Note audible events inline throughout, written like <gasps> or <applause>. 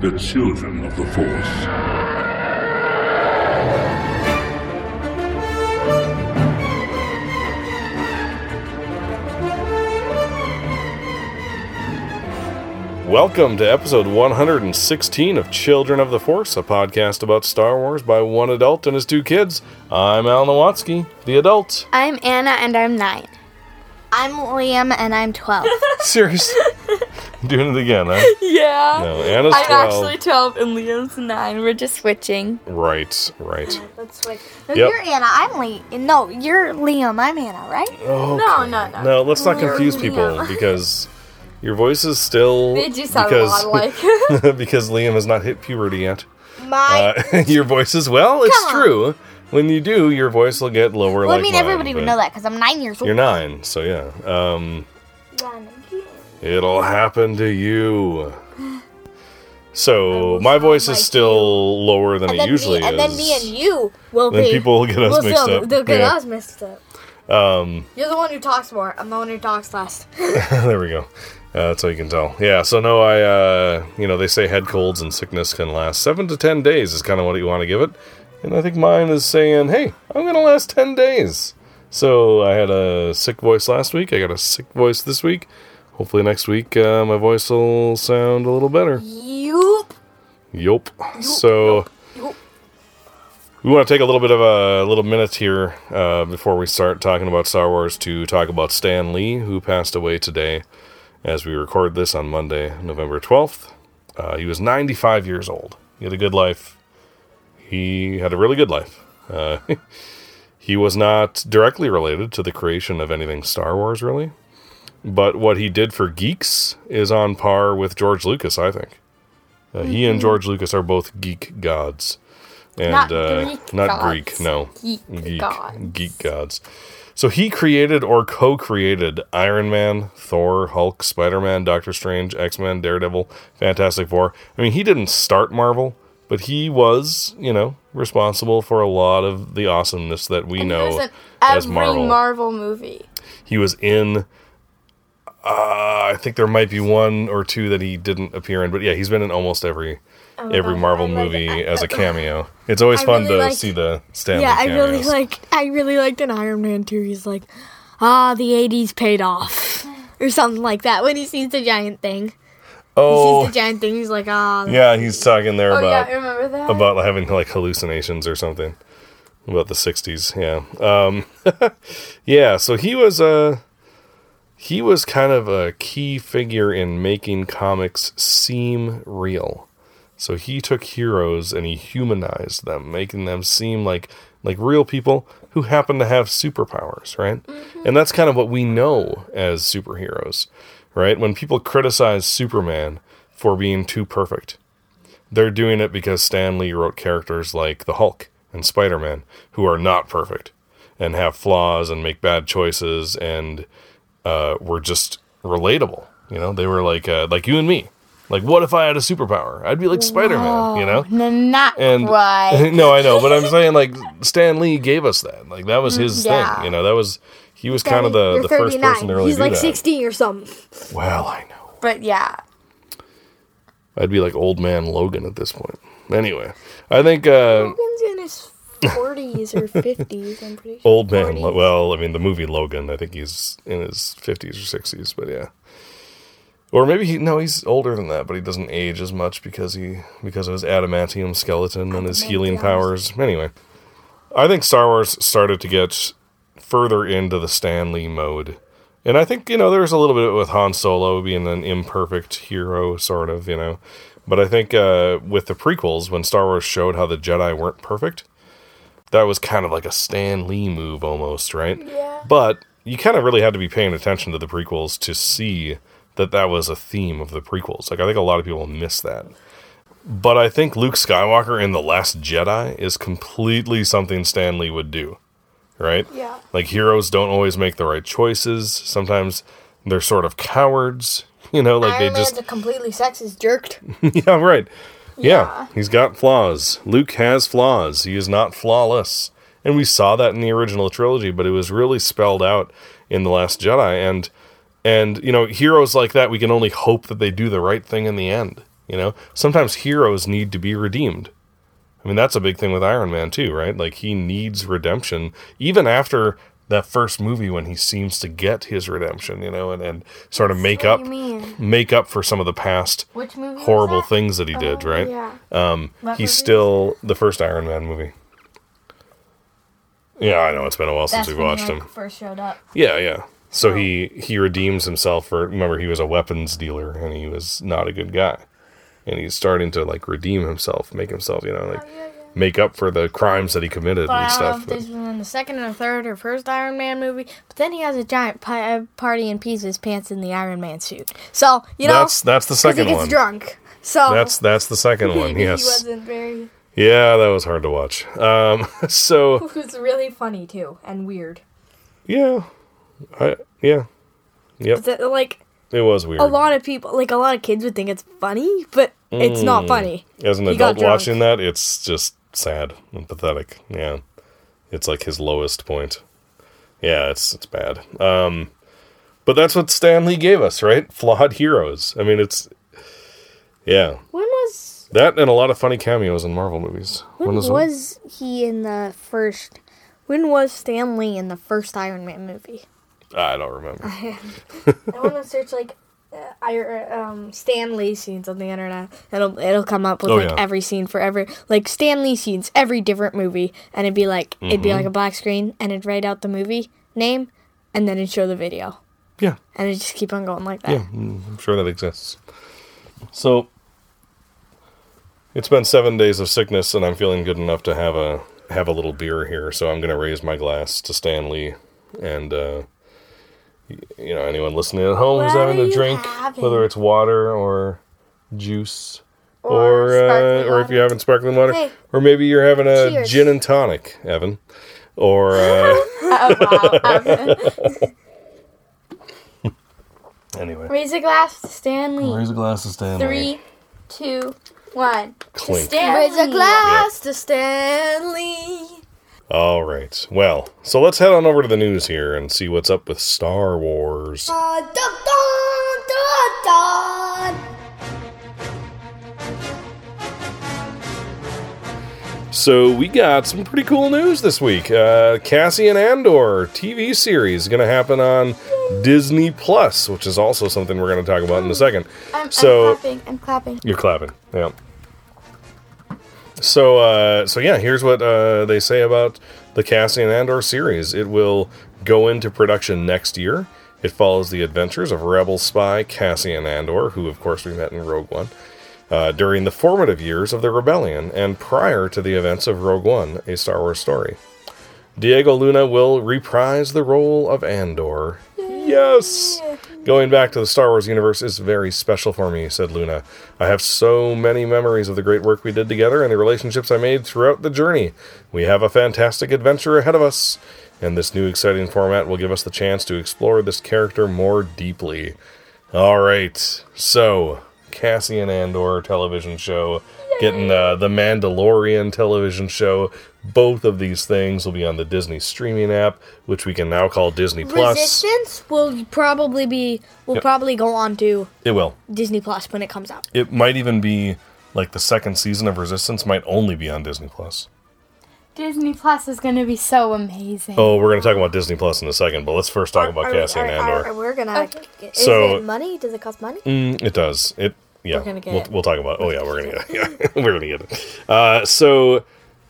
the children of the Force. Welcome to episode 116 of Children of the Force, a podcast about Star Wars by one adult and his two kids. I'm Al Nowatzki, the adult. I'm Anna and I'm nine. I'm Liam and I'm 12. Seriously? <laughs> Doing it again, huh? Yeah. No, Anna's I'm 12. actually 12 and Liam's 9. We're just switching. Right, right. Let's switch. No, Yep. you're Anna. I'm Lee. No, you're Liam. I'm Anna, right? Oh, No, no, no. no, let's not You're confuse people <laughs> because your voice is still. They do sound because, a lot <laughs> alike. because Liam has not hit puberty yet. My. Uh, your voice is, well, it's Come on. true. When you do, your voice will get lower well, like I mean, mine, everybody would know that because I'm nine years old. You're nine, so yeah. Um, It'll happen to you. So my voice is still lower than And it usually me, and is. then me and you will Then be. people will get us will mixed still- up. They'll get Yeah. us mixed up. Um, You're the one who talks more. I'm the one who talks last. <laughs> there we go. Uh, that's how you can tell. Yeah. So no, I, uh, you know, they say head colds and sickness can last seven to ten days is kind of what you want to give it, and I think mine is saying, hey, I'm gonna last ten days. So I had a sick voice last week. I got a sick voice this week. Hopefully next week uh, my voice will sound a little better. Yoop. Yup. So we want to take a little bit of a little minutes here uh, before we start talking about Star Wars to talk about Stan Lee, who passed away today as we record this on Monday, November 12th. Uh, he was 95 years old. He had a good life. He had a really good life. Uh, <laughs> he was not directly related to the creation of anything Star Wars, really. But what he did for geeks is on par with George Lucas, I think. Uh, He and George Lucas are both geek gods, and Not uh, Greek not gods. Greek, no, Geek gods. geek gods. So he created or co-created Iron Man, Thor, Hulk, Spider-Man, Doctor Strange, X-Men, Daredevil, Fantastic Four. I mean, he didn't start Marvel, but he was, you know, responsible for a lot of the awesomeness that we And know as every Marvel. Marvel movie. he was in. Uh, I think there might be one or two that he didn't appear in, but yeah, he's been in almost every every God, Marvel I like- movie I- as a <laughs> cameo. It's always I fun really to like- see the Stan Lee Yeah, I cameos. really like. I really liked an Iron Man too. He's like, ah, the '80s paid off, <laughs> or something like that. When he sees the giant thing, he oh, sees the giant thing. He's like, ah, yeah, he's talking there Oh, about yeah, remember that. about having like hallucinations or something about the 60s yeah um <laughs> yeah so he was uh he was kind of a key figure in making comics seem real. So he took heroes and he humanized them making them seem like like real people who happen to have superpowers right? Mm-hmm. And that's kind of what we know as superheroes right? When people criticize superman for being too perfect they're doing it because Stan Lee wrote characters like the Hulk and Spider Man who are not perfect and have flaws and make bad choices and uh, were just relatable. You know, they were like uh, like you and me. Like, what if I had a superpower? I'd be like Spider Man. You know. no, not And quite. <laughs> no, I know, but I'm saying like Stan Lee gave us that. Like that was his Yeah. thing. You know, that was he was kind of the, the first person to really He's do like that. 16 or something. Well, I know. But yeah, I'd be like old man Logan at this point. Anyway, I think uh, Logan's in his 40s or 50s. I'm pretty sure. Old man. 40s. Well, I mean, the movie Logan. I think he's in his fifties or sixties, but yeah. Or maybe he no, he's older than that, but he doesn't age as much because he because of his adamantium skeleton and his healing powers. Anyway, I think Star Wars started to get further into the Stan Lee mode. And I think, you know, there's a little bit with Han Solo being an imperfect hero, sort of, you know. But I think uh, with the prequels, when Star Wars showed how the Jedi weren't perfect, that was kind of like a Stan Lee move almost, right? Yeah. But you kind of really had to be paying attention to the prequels to see that that was a theme of the prequels. Like, I think a lot of people miss that. But I think Luke Skywalker in The Last Jedi is completely something Stan Lee would do, right? Yeah. Like, heroes don't always make the right choices. Sometimes they're sort of cowards, <laughs> you know, like Iron they Man's just. a completely sexist jerk. <laughs> yeah, right. Yeah, Yeah. he's got flaws. Luke has flaws. He is not flawless. And we saw that in the original trilogy, but it was really spelled out in The Last Jedi. And, and you know, heroes like that, we can only hope that they do the right thing in the end. You know, sometimes heroes need to be redeemed. I mean, that's a big thing with Iron Man too, right? Like he needs redemption even after that first movie when he seems to get his redemption, you know, and, and sort of make up do you mean? make up for some of the past Which movie? horrible that? things that he did, Oh, right? Yeah. Um, What he's movie still the first Iron Man movie. Yeah, I know it's been a while since That's we when watched he, him. First showed up. Yeah, yeah. So Oh. he he redeems himself for remember he was a weapons dealer and he was not a good guy, and he's starting to like redeem himself, make himself you know like make up for the crimes that he committed and stuff. this was in the second or third or first Iron Man movie. But then he has a giant pi- uh, party and pees his pants in the Iron Man suit. So you know, that's that's the 'Cause he gets one. drunk. So That's that's the second one. <laughs> Yes. he wasn't very. Yeah, that was hard to watch. Um, <laughs> so <laughs> It was really funny too and weird. yeah, I yeah, yep. that, like It was weird. a lot of people, like a lot of kids would think it's funny, but it's not Mm. funny. As an He adult watching that, it's just sad and pathetic. Yeah, it's like his lowest point. Yeah, it's it's bad. Um, but that's what Stan Lee gave us, right? Flawed heroes. I mean, it's yeah, When was that and a lot of funny cameos in Marvel movies. when, was was, he in the first? When was Stan Lee in the first Iron Man movie? I don't remember. I <laughs> <laughs> want to search like I, um, Stan Lee scenes on the internet. It'll it'll come up with Oh, like yeah. every scene for every like Stan Lee scenes, every different movie, and it'd be like it'd be Mm-hmm. like a black screen, and it'd write out the movie name, and then it'd show the video, Yeah, and it'd just keep on going like that. yeah, mm, I'm sure that exists. So it's been seven days of sickness, and I'm feeling good enough to have a have a little beer here. So I'm going to raise my glass to Stan Lee, and uh, you know anyone listening at home who's What having a drink, having? whether it's water or juice. Or Or, uh, or if you're having sparkling water, Hey. or maybe you're having a Cheers. gin and tonic, Evan, or uh, <laughs> oh wow. <laughs> <laughs> anyway, Raise a glass to Stan Lee. raise a glass to Stan Lee. Three, two, one. Clink. Stan Lee. Raise a glass to Stan Lee. All right. Well, so let's head on over to the news here and see what's up with Star Wars. Dun, dun, dun, dun. So we got some pretty cool news this week. Uh, Cassian Andor TV series is going to happen on Disney Plus, which is also something we're going to talk about in a second. I'm, So- I'm clapping. I'm clapping. You're clapping. Yeah. So, uh, so yeah, here's what uh, they say about the Cassian Andor series. It will go into production next year. It follows the adventures of rebel spy Cassian Andor, who, of course, we met in Rogue One, uh, during the formative years of the rebellion and prior to the events of Rogue One, a Star Wars story. Diego Luna will reprise the role of Andor. Yes! Going back to the Star Wars universe is very special for me, said Luna. I have so many memories of the great work we did together and the relationships I made throughout the journey. We have a fantastic adventure ahead of us, and this new exciting format will give us the chance to explore this character more deeply. All right, so Cassian Andor television show, getting uh, the Mandalorian television show. Both of these things will be on the Disney streaming app, which we can now call Disney Plus. Resistance will probably be will Yep. probably go on to It will. Disney Plus when it comes out. It might even be like the second season of Resistance might only be on Disney Plus. Disney Plus is going to be so amazing. Oh, we're going to talk about Disney Plus in a second, but let's first talk about Cassian Andor. we're gonna. Okay. Is So- it money? Does it cost money? Mm, it does. It yeah. We're gonna get we'll, it. we'll talk about. Oh yeah, we're gonna <laughs> get. It. <laughs> Yeah, <laughs> we're gonna get it. Uh, so,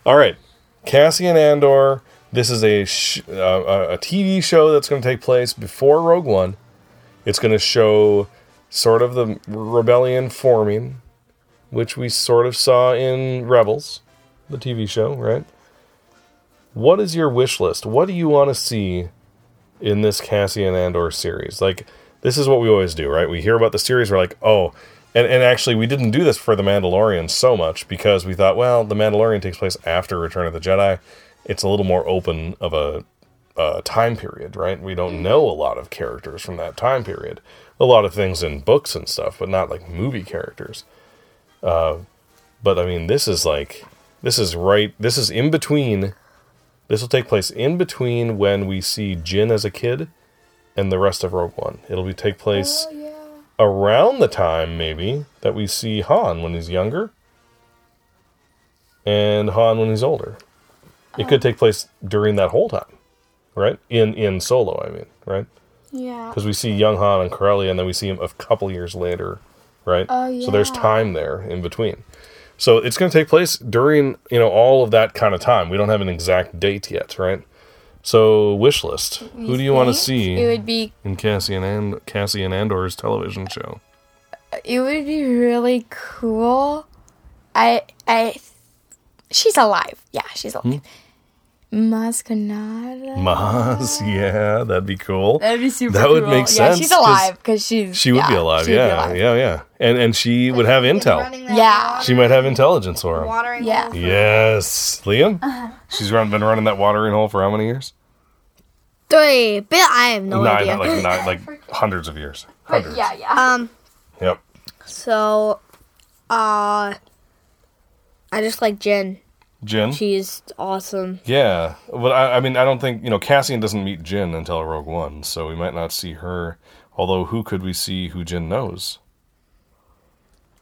all right, Cassian Andor. This is a sh- uh, a a TV show that's going to take place before Rogue One. It's going to show sort of the rebellion forming, which we sort of saw in Rebels, the TV show, right? What is your wish list? What do you want to see in this Cassian Andor series? Like, this is what we always do, right? We hear about the series, we're like, oh, and, and actually, we didn't do this for The Mandalorian so much because we thought, well, The Mandalorian takes place after Return of the Jedi. It's a little more open of a, a time period, right? We don't know a lot of characters from that time period. A lot of things in books and stuff, but not like movie characters. Uh, but I mean, this is like, this is right, this is in between. This will take place in between when we see Jyn as a kid and the rest of Rogue One. It'll be take place Oh, yeah. Around the time maybe that we see Han when he's younger and Han when he's older. It could take place during that whole time, right? In in Solo, I mean, right? Yeah. Because we see young Han and Corellia, and then we see him a couple years later, right? Oh, yeah. So there's time there in between. So it's going to take place during you know all of that kind of time. We don't have an exact date yet, right? So wish list. Who do you want to see It would be in Cassian and Cassian Andor's television show? Uh, it would be really cool. I I she's alive. Yeah, she's alive. Maz Kanata. Maz, yeah, that'd be cool. That'd be super That would cool. make Yeah, sense, she's 'cause alive because she's She would be alive, she would be yeah, alive. yeah, yeah, and and she would have intel. Yeah. She might have intelligence for him. Watering Yeah. hole. Yes, Liam. She's run, been running that watering hole for how many years? Three, but I have no nine, idea. like nine, <laughs> like hundreds of years. Hundreds. yeah, yeah. um, Yep. so, uh, I just like Jen. Jyn. She's awesome. yeah, but I, I mean, I don't think you know Cassian doesn't meet Jyn until Rogue One, so we might not see her. Although, who could we see who Jyn knows?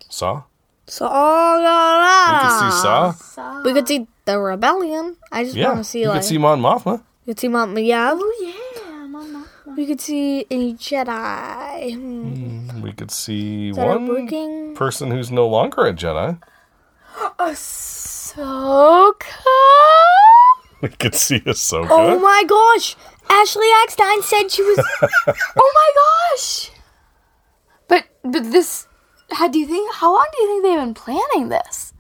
Saw. So, oh, We could see Saw. We could see the rebellion. I just Yeah, want to see you like could see Mon Mothma. we could see Mount Mayav. oh yeah, mama. We could see any Jedi hmm, We could see one person who's no longer a Jedi. <gasps> Oh, so cool. We could see Ahsoka. Oh my gosh! Ashley Eckstein said she was. <laughs> Oh my gosh. But but this. How do you think? How long do you think they've been planning this?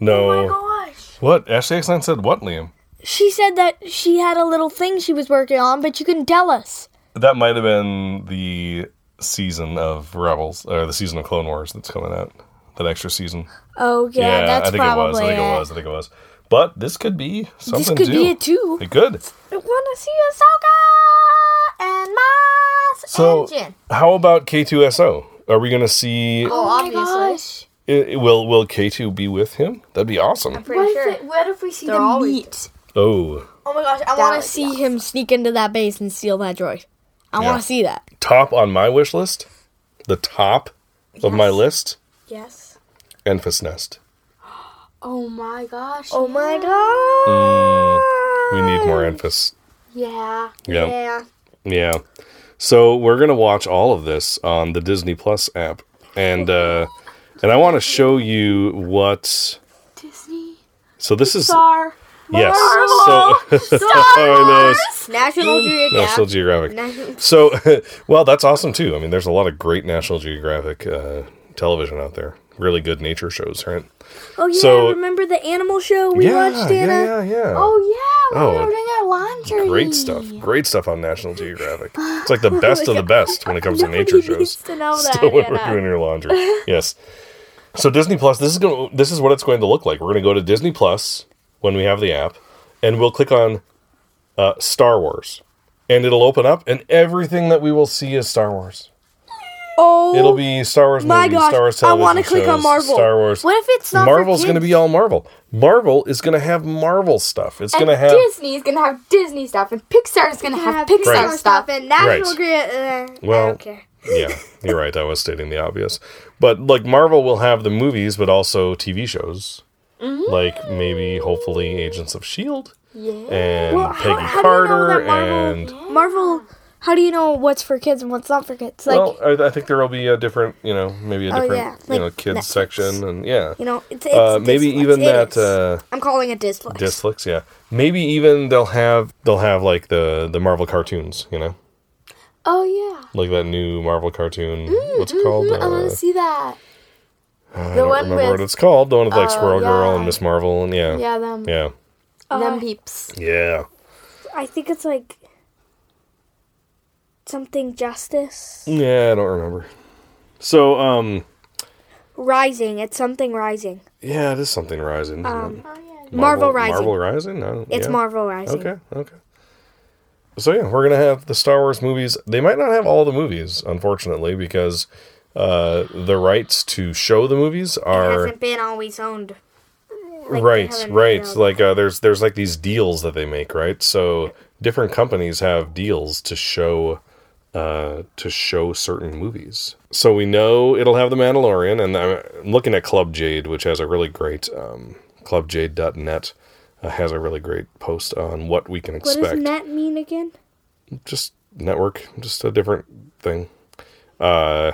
no. Oh my gosh. What? Ashley Eckstein said what, Liam? she said that she had a little thing she was working on, but you couldn't tell us. That might have been the season of Rebels, or the season of Clone Wars that's coming out. That extra season. Oh yeah, that's I think probably it was. I think it was. I think it was. But this could be something This could too. be it too. It could. I want to see Ahsoka and Maz So, and Jyn. how about K2SO? Are we going to see? Oh, Oh my obviously. gosh. i- will Will K2 be with him? That'd be awesome. I'm Pretty What sure. if, it, what if we see They're them always- meet? Oh, Oh my gosh, I want to see awesome. him sneak into that base and steal that droid. I Yeah. want to see that. top on my wish list. The top of my list. Yes. Enfys Nest. Oh my gosh. Oh my Mm, god. we need more Enfys. Yeah. Yeah. Yeah. Yeah. So we're gonna watch all of this on the Disney Plus app, and uh, and I want to show you what. Disney. So this is Star. yes. So <laughs> I know, National Geographic. National Geographic. National- So <laughs> well, that's awesome too. I mean, there's a lot of great National Geographic uh, television out there. Really good nature shows, right? Oh yeah, So- remember the animal show we yeah, watched, Anna? yeah, yeah, yeah. Oh yeah. Oh, We're doing our laundry. Great stuff. Great stuff on National Geographic. It's like the <laughs> best of the best when it comes to nature shows. to <laughs> that, Still when we're doing your laundry. Yes. So Disney Plus, this is going this is what it's going to look like. We're going to go to Disney Plus when we have the app and we'll click on uh, Star Wars. And it'll open up and everything that we will see is Star Wars. Oh, It'll be Star Wars my movies, gosh, Star Wars I television wanna click on shows, Marvel. Star Wars. What if it's not for Marvel's going to be all Marvel. Marvel is going to have Marvel stuff. It's going to have Disney's gonna have Disney stuff, and Pixar's gonna have Pixar Right. stuff. and National Right. Geographic. Uh, Well, I don't care. yeah, you're right. I was stating the obvious. But like Marvel will have the movies, but also TV shows. Mm-hmm. Like maybe, hopefully, Agents of Shield Yeah. and Well, how- Peggy how do you know Carter that Marvel- and Marvel. How do you know what's for kids and what's not for kids? Like well, I, I think there will be a different, you know, maybe a Oh, different, yeah, you know, kids Netflix. section and yeah, you know, it's, it's uh, maybe Disflix. even It that uh, I'm calling it Disflix. Disflix. Yeah, maybe even they'll have they'll have like the the Marvel cartoons, you know, Oh yeah. like that new Marvel cartoon. What's it called? Mm, I want Uh, to see that. I the don't one remember what it's called. The one with like Oh, Squirrel Girl and Miss Marvel and yeah, Yeah, them. yeah, them peeps. yeah. I think it's like something justice Yeah, I don't remember. So, um, rising. It's something rising. yeah, it is something rising. isn't Um, it? Oh. Marvel Rising. Marvel Rising. I don't- It's yeah. Marvel rising. Okay, okay. So yeah, we're gonna have the Star Wars movies. They might not have all the movies, unfortunately, because uh, the rights to show the movies It are hasn't been always owned. like, they right, haven't right. made Like uh, there's there's like these deals that they make, right? So different companies have deals to show uh, to show certain movies. So we know it'll have The Mandalorian, and I'm looking at Club Jade, which has a really great um, clubjade.net uh, has a really great post on what we can expect. What does net mean again? just network, just a different thing. Uh,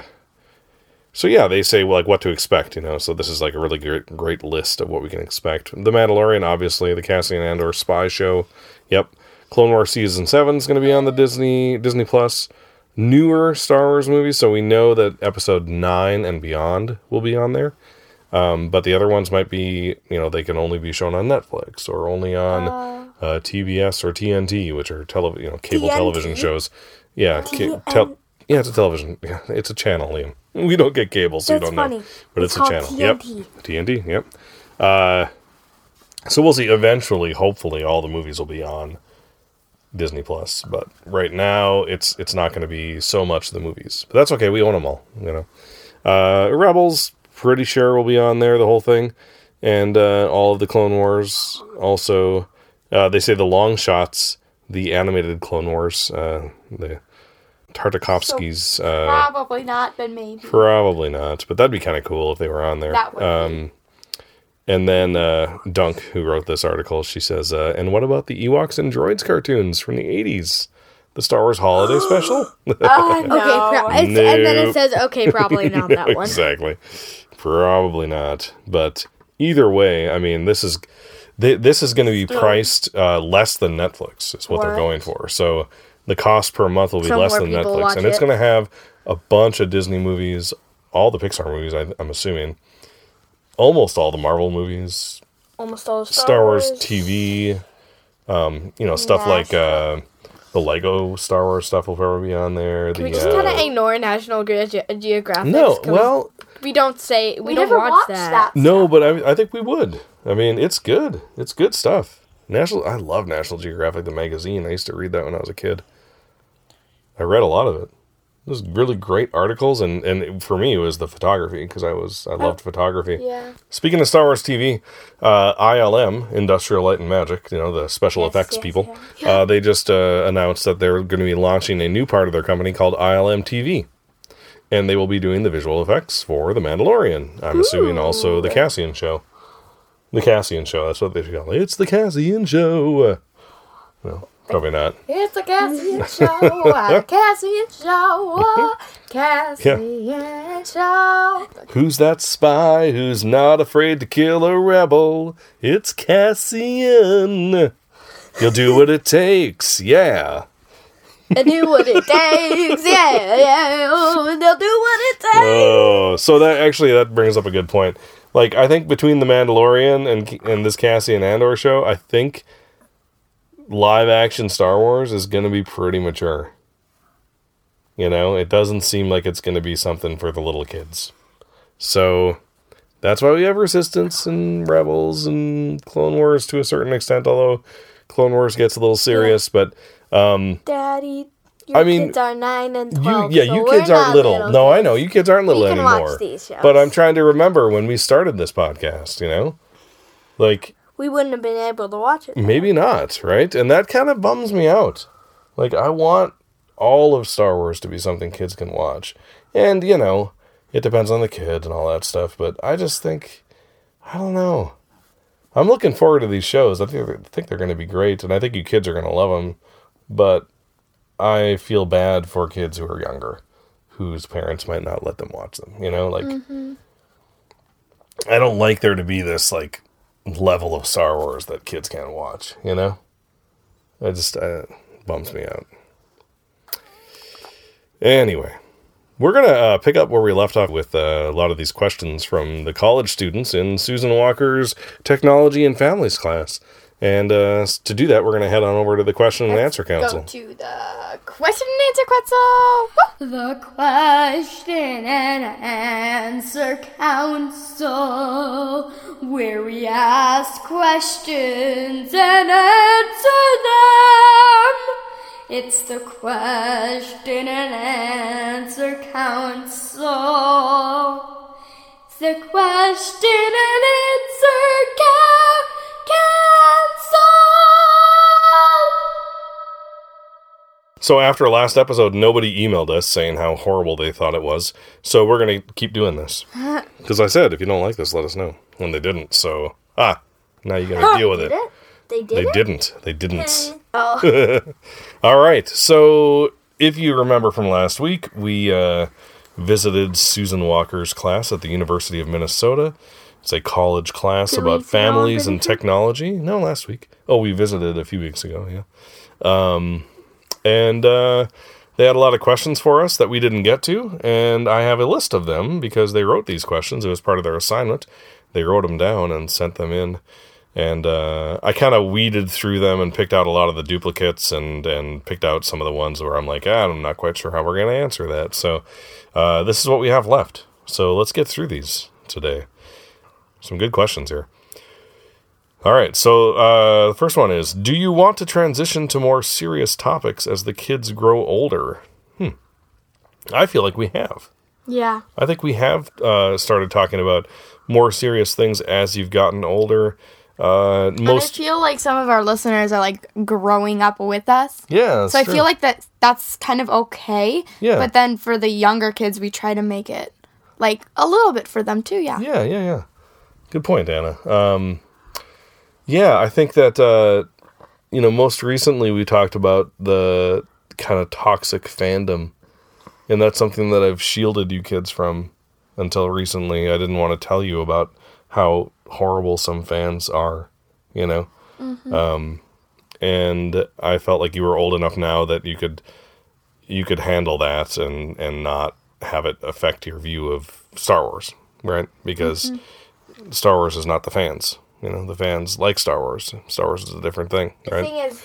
so yeah, they say like what to expect, you know. So this is like a really great, great list of what we can expect. The Mandalorian, obviously, the Cassian Andor spy show. Yep, Clone Wars season seven is going to be on the Disney Disney Plus. Newer Star Wars movies, so we know that Episode nine and beyond will be on there. Um, but the other ones might be, you know, they can only be shown on Netflix or only on uh, TBS or TNT, which are tele- you know, cable TNT? television shows. Yeah, ca- tel- yeah, it's a television. Yeah, it's a channel, Liam. We don't get cable, so That's we don't funny. know. But It's it's, a channel. TNT. Yep, TNT. Yep. Uh, so we'll see. Eventually, hopefully, all the movies will be on Disney Plus. But right now, it's it's not going to be so much the movies. But that's okay. We own them all. You know. Uh, Rebels, pretty sure will be on there. The whole thing, and uh, all of the Clone Wars. Also, uh, they say the long shots, the animated Clone Wars, uh, the Tartakovsky's. uh, Probably not, but maybe. Probably not, but that'd be kind of cool if they were on there. That would be. And then uh, Dunk, who wrote this article, she says, uh, "And what about the Ewoks and Droids cartoons from the '80s, the Star Wars Holiday <gasps> Special?" Oh, no. <laughs> Okay, pro- it's, and then it says, okay, probably not that <laughs> one. exactly, probably not. But either way, I mean, this is th- this is going to be priced uh, less than Netflix is what they're going for. So the cost per month will be So less than Netflix, and it's it. going to have a bunch of Disney movies, all the Pixar movies. I, I'm assuming, almost all the Marvel movies, Almost all Star, Star Wars TV, um, you know, stuff like uh, the Lego Star Wars stuff will probably be on there. Can we just uh, kind of ignore National Ge- Ge- Geographic? No, well, we don't say we, We, don't never watch watched that. that. No, but I, I think we would. I mean, it's good. It's good stuff. National. I love National Geographic, the magazine. I used to read that when I was a kid. I read a lot of it. Was really great articles, and and for me, it was the photography because I was I loved photography. Yeah. Speaking of Star Wars TV, uh, ILM, Industrial Light and Magic, you know the special Yes, effects yes, people, uh, they just uh, announced that they're going to be launching a new part of their company called ILM TV, and they will be doing the visual effects for The Mandalorian. I'm assuming also the Cassian show. The Cassian show. That's what they should call it. It's the Cassian show. No, probably not. It's a Cassian Show, uh, <laughs> Cassian Show, <laughs> Cassian Show. Who's that spy who's not afraid to kill a rebel? It's Cassian. He'll do what it takes. Yeah. And do what it takes, yeah, yeah. Oh, they'll do what it takes. Oh, so that actually that brings up a good point. Like I think between the Mandalorian and and this Cassian Andor show, I think live action Star Wars is going to be pretty mature. You know, it doesn't seem like it's going to be something for the little kids. So that's why we have Resistance and Rebels and Clone Wars to a certain extent, although Clone Wars gets a little serious, but um, Daddy, your I mean, kids are 9 and you, 12. yeah, so you kids aren't not little. No, I know you kids aren't little We can anymore. watch these shows. But I'm trying to remember when we started this podcast. You know, like We wouldn't have been able to watch it. maybe not, right? And that kind of bums me out. Like I want all of Star Wars to be something kids can watch, and you know, it depends on the kid and all that stuff. But I just think, I don't know. I'm looking forward to these shows. I think, I think they're going to be great, and I think you kids are going to love them. But I feel bad for kids who are younger, whose parents might not let them watch them. You know, like mm-hmm. I don't like there to be this like level of Star Wars that kids can't watch. You know, I just uh, bums me out. Anyway, we're gonna uh, pick up where we left off with uh, a lot of these questions from the college students in Susan Walker's Technology and Families class. And uh, to do that, we're going to head on over to the Question and Answer Council. Go to the question and answer council. The question and answer council, where we ask questions and answer them. It's the question and answer council. It's the question and answer council. So after last episode, nobody emailed us saying how horrible they thought it was. So we're gonna keep doing this <laughs> because I said if you don't like this, let us know. When they didn't, so ah, now you gotta deal with it. They did They didn't. They didn't. Oh. <laughs> All right. So if you remember from last week, we uh, visited Susan Walker's class at the University of Minnesota. It's a college class Two about families and technology. No, last week. Oh, we visited a few weeks ago. Yeah. Um, and uh, they had a lot of questions for us that we didn't get to, and I have a list of them because they wrote these questions. It was part of their assignment. They wrote them down and sent them in and uh, I kind of weeded through them and picked out a lot of the duplicates and and picked out some of the ones where I'm like, ah, I'm not quite sure how we're going to answer that. So uh, this is what we have left. So let's get through these today. Some good questions here. All right, so uh, the first one is: Do you want to transition to more serious topics as the kids grow older? Hmm. I feel like we have. Yeah. I think we have uh, started talking about more serious things as you've gotten older. Uh, And I most feel like some of our listeners are like growing up with us. Yeah. So I true. feel like that that's kind of okay. Yeah. But then for the younger kids, we try to make it like a little bit for them too. Yeah. Yeah, yeah, yeah. Good point, Anna. Um, yeah, I think that uh, you know most recently we talked about the kind of toxic fandom, and that's something that I've shielded you kids from until recently. I didn't want to tell you about how horrible some fans are, you know. Um, and I felt like you were old enough now that you could you could handle that and and not have it affect your view of Star Wars, right? Because Star Wars is not the fans. You know, the fans like Star Wars. Star Wars is a different thing, The right? thing is,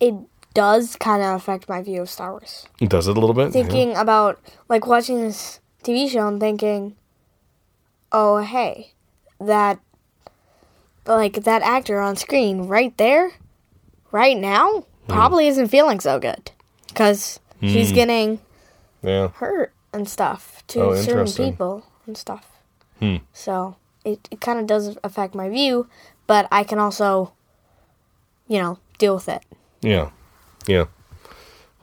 it does kind of affect my view of Star Wars. It does it a little bit? Yeah. Thinking about like watching this TV show and thinking, oh hey, that like that actor on screen right there, right now, Hmm. probably isn't feeling so good because she's getting Yeah. hurt and stuff to Oh, certain people and stuff. Hmm. So it, it kind of does affect my view, but I can also, you know, deal with it. Yeah. Yeah.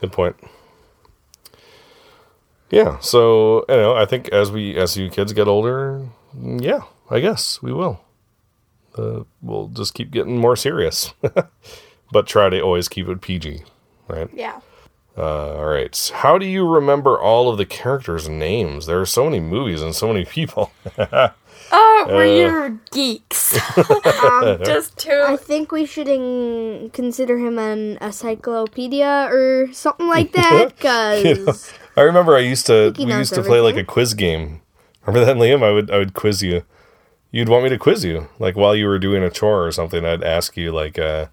Good point. Yeah, so you know, I think as we as you kids get older, yeah, I guess we will. Uh, we'll just keep getting more serious, <laughs> but try to always keep it PG, right? Yeah. Uh, all right. How do you remember all of the characters' names? There are so many movies and so many people. <laughs> Oh, Uh. we're geeks. <laughs> um, <laughs> just I think we should in- consider him an encyclopedia or something like that, because I remember I used to we knows used to play like a quiz game. Remember that, Liam? I would I would quiz you. You'd want me to quiz you, like while you were doing a chore or something. I'd ask you like, uh,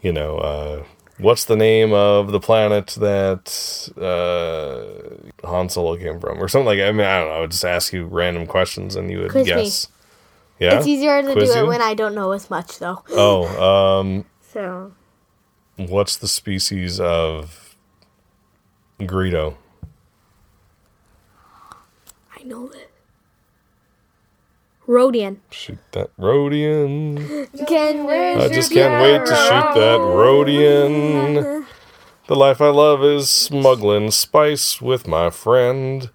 you know, uh, what's the name of the planet that uh, Han Solo came from, or something like. I mean, I don't know. I would just ask you random questions and you would Quiz me. guess. Yeah, it's easier to Quiz do you? it when I don't know as much, though. Oh, um, <laughs> So what's the species of Greedo? I know this. Rodian. Shoot that Rodian. <gasps> Can I just can't wait to shoot that Rodian. <laughs> The life I love is smuggling spice with my friend.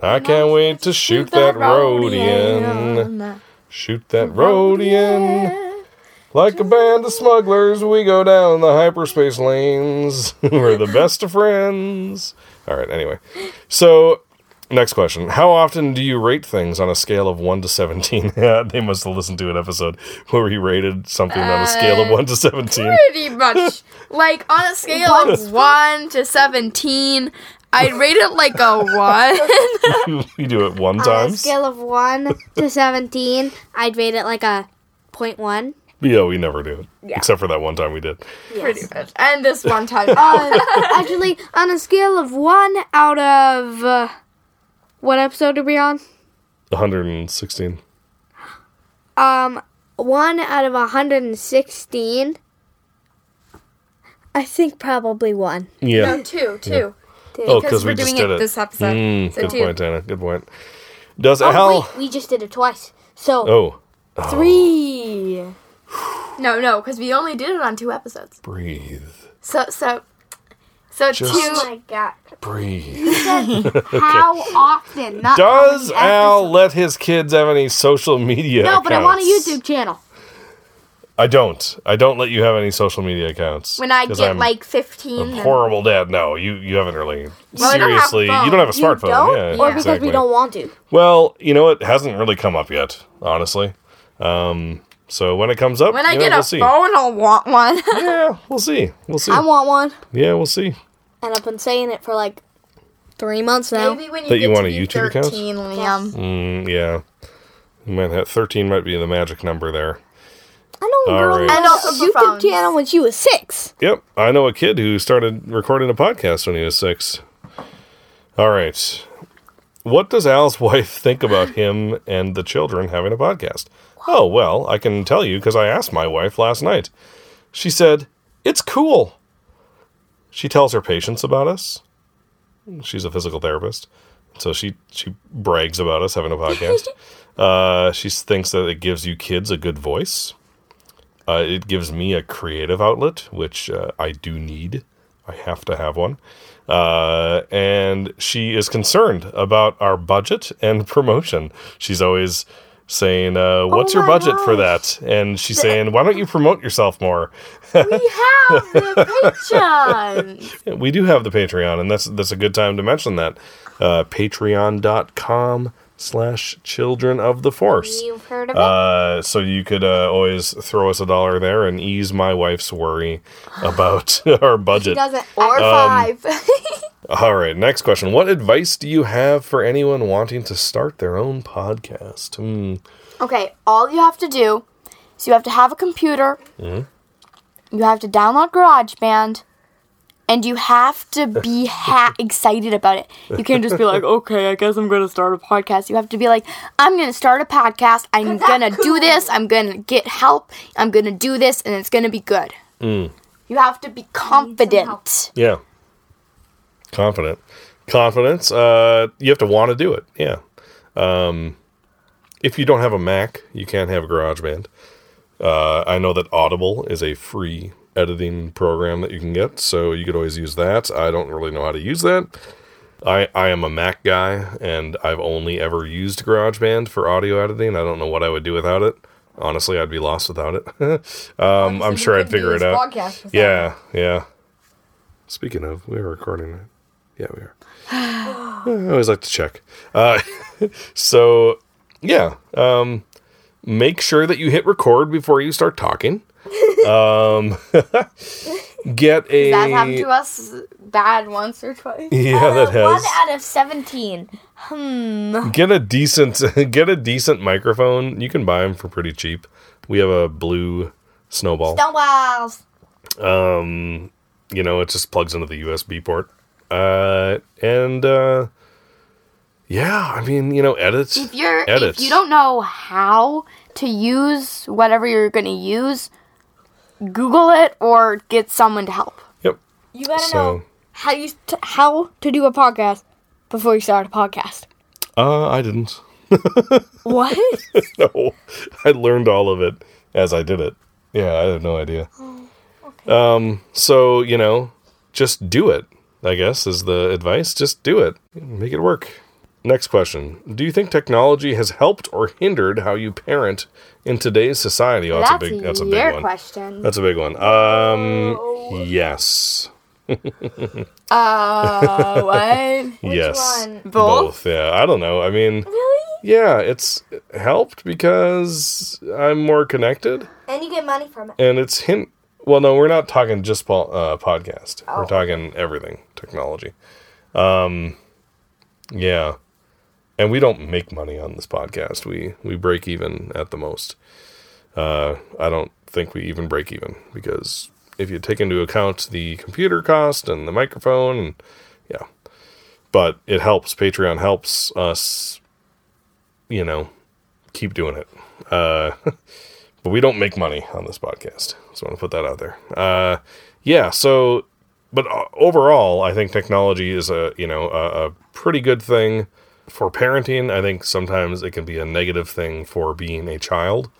I can't wait to shoot that Rodian. Shoot that Rodian. Like a band of smugglers, we go down the hyperspace lanes. <laughs> We're the best of friends. All right, anyway. So, next question. How often do you rate things on a scale of 1 to 17? <laughs> Yeah, they must have listened to an episode where we rated something on a scale of 1 to 17. pretty much <laughs> like on a <laughs> scale of one to seventeen, I'd rate it like a one. we do it one time. On a scale of 1 to 17, I'd rate it like a 0.1. Yeah, we never do it. Except for that one time we did. pretty much. And this one time. Uh, actually, on a scale of 1 out of. Uh, what episode are we on? 116. Um, 1 out of 116. I think probably 1. Yeah. no, two, two. Oh, Because because we're we just doing did it it. this episode. Mm, so good two. point, Anna. Good point. Does Oh, Al? wait, we just did it twice. So, Oh, 3. <sighs> No, no, because we only did it on two episodes. breathe. So so so Just- two. Oh my god. Breathe. <laughs> How often? Not Does Al let his kids have any social media? No, but I want a accounts? YouTube channel. I don't. I don't let you have any social media accounts. When I 'cause get I'm like a fifteen, then- horrible dad. No, you you haven't really. Well, I don't have seriously, you don't have a You smartphone. don't? Yeah, or because exactly. we don't want to. Well, you know it hasn't really come up yet, honestly. Um, so when it comes up, when I you know, get we'll a see. phone, I'll want one. <laughs> Yeah, we'll see. We'll see. I want one, yeah, we'll see. And I've been saying it for like three months now. Maybe when you That get you to want a be YouTube account? 13, Liam. Mm, yeah, you might have thirteen. Might be the magic number there. I know a All girl right. who And also a YouTube phones. channel when she was six. Yep, I know a kid who started recording a podcast when he was six. All right. What does Al's <laughs> wife think about him and the children having a podcast? Oh, well, I can tell you because I asked my wife last night. She said, It's cool. She tells her patients about us. She's a physical therapist. So she, she brags about us having a podcast. <laughs> uh, she thinks that it gives you kids a good voice. Uh, it gives me a creative outlet, which uh, I do need. I have to have one. Uh, and she is concerned about our budget and <laughs> promotion. She's always saying, uh, What's your Oh my budget for that? And she's saying, Why don't you promote yourself more? We have the <laughs> Patreon. we do have the Patreon, and that's that's a good time to mention that. Uh, Patreon.com slash Children of the Force. You've heard of it? Uh, so you could uh, always throw us a dollar there and ease my wife's worry about <laughs> our budget. Doesn't or Um, five. <laughs> All right, next question. What advice do you have for anyone wanting to start their own podcast? Hmm. okay, all you have to do is you have to have a computer. You have to download GarageBand. And you have to be ha- <laughs> excited about it. You can't just be like, <laughs> okay, I guess I'm going to start a podcast. You have to be like, I'm going to start a podcast. I'm going to do this. I'm going to get help. I'm going to do this, and it's going to be good. You have to be confident. Yeah. Confident. Confidence. Uh, you have to want to do it. Yeah. Um, if you don't have a Mac, you can't have GarageBand. Uh, I know that Audible is a free editing program that you can get, so you could always use that. I don't really know how to use that. I, I am a Mac guy, and I've only ever used GarageBand for audio editing. I don't know what I would do without it. Honestly, I'd be lost without it. <laughs> um, I'm sure I'd figure it out. Yeah, yeah. Speaking of, we are recording it. Yeah, we are. <sighs> I always like to check. Uh, <laughs> so, yeah. Um, make sure that you hit record before you start talking. Um, <laughs> get a. That happened to us bad once or twice. Yeah, that One out of 17. Hmm. Get a decent, <laughs> get a decent microphone. You can buy them for pretty cheap. We have a blue snowball. Snowballs. Um, you know, it just plugs into the USB port. Uh, and uh, yeah, I mean, you know, edits. If you're edit. if you don't know how to use whatever you're going to use, Google it or get someone to help. Yep. You gotta So, know how you t- how to do a podcast before you start a podcast. uh, I didn't. <laughs> What? <laughs> no, I learned all of it as I did it. Yeah, I have no idea. <gasps> Oh, Um, so you know, just do it. I guess is the advice. Just do it. Make it work. Next question: Do you think technology has helped or hindered how you parent in today's society? Oh, that's, a big. That's a big one. question. That's a big one. Um, yes, <laughs> Uh, what? <laughs> yes, one? Both? Yeah, I don't know. I mean, really? yeah, it's helped because I'm more connected. And you get money from it. and it's hint. Well, no, we're not talking just po- uh, podcast. Oh. We're talking everything technology. Um, yeah, and we don't make money on this podcast. We we break even at the most. Uh, I don't think we even break even because if you take into account the computer cost and the microphone and yeah, but it helps. Patreon helps us. You know, keep doing it. Uh, <laughs> but we don't make money on this podcast. So I want to put that out there. Uh, yeah. So, but uh, overall, I think technology is a you know a, a pretty good thing for parenting. I think sometimes it can be a negative thing for being a child